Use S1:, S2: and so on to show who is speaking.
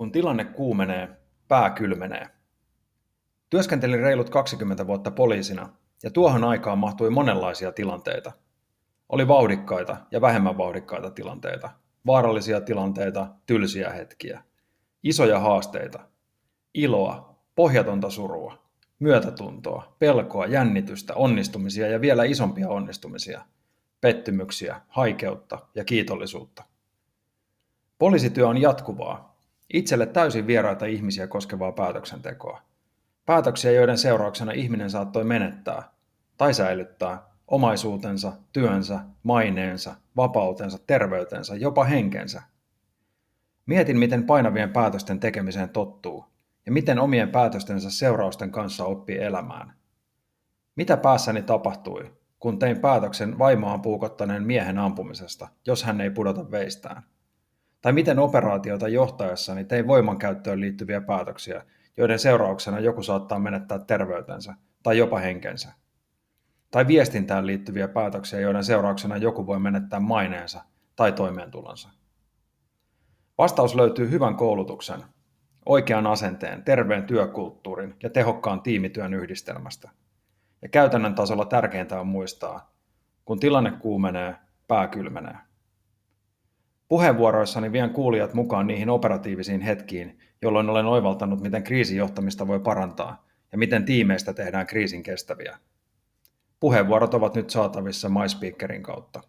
S1: Kun tilanne kuumenee, pää kylmenee. Työskentelin reilut 20 vuotta poliisina, ja tuohon aikaan mahtui monenlaisia tilanteita. Oli vauhdikkaita ja vähemmän vauhdikkaita tilanteita, vaarallisia tilanteita, tylsiä hetkiä, isoja haasteita, iloa, pohjatonta surua, myötätuntoa, pelkoa, jännitystä, onnistumisia ja vielä isompia onnistumisia, pettymyksiä, haikeutta ja kiitollisuutta. Poliisityö on jatkuvaa, Itselle täysin vieraita ihmisiä koskevaa päätöksentekoa. Päätöksiä, joiden seurauksena ihminen saattoi menettää tai säilyttää omaisuutensa, työnsä, maineensa, vapautensa, terveytensä, jopa henkensä. Mietin, miten painavien päätösten tekemiseen tottuu ja miten omien päätöstensä seurausten kanssa oppii elämään. Mitä päässäni tapahtui, kun tein päätöksen vaimaan puukottaneen miehen ampumisesta, jos hän ei pudota veistään? Tai miten operaatiota johtaessani tein voimankäyttöön liittyviä päätöksiä, joiden seurauksena joku saattaa menettää terveytensä tai jopa henkensä. Tai viestintään liittyviä päätöksiä, joiden seurauksena joku voi menettää maineensa tai toimeentulonsa. Vastaus löytyy hyvän koulutuksen, oikean asenteen, terveen työkulttuurin ja tehokkaan tiimityön yhdistelmästä. Ja käytännön tasolla tärkeintä on muistaa, kun tilanne kuumenee, pää kylmenee. Puheenvuoroissani vien kuulijat mukaan niihin operatiivisiin hetkiin, jolloin olen oivaltanut, miten kriisijohtamista voi parantaa ja miten tiimeistä tehdään kriisin kestäviä. Puheenvuorot ovat nyt saatavissa MySpeakerin kautta.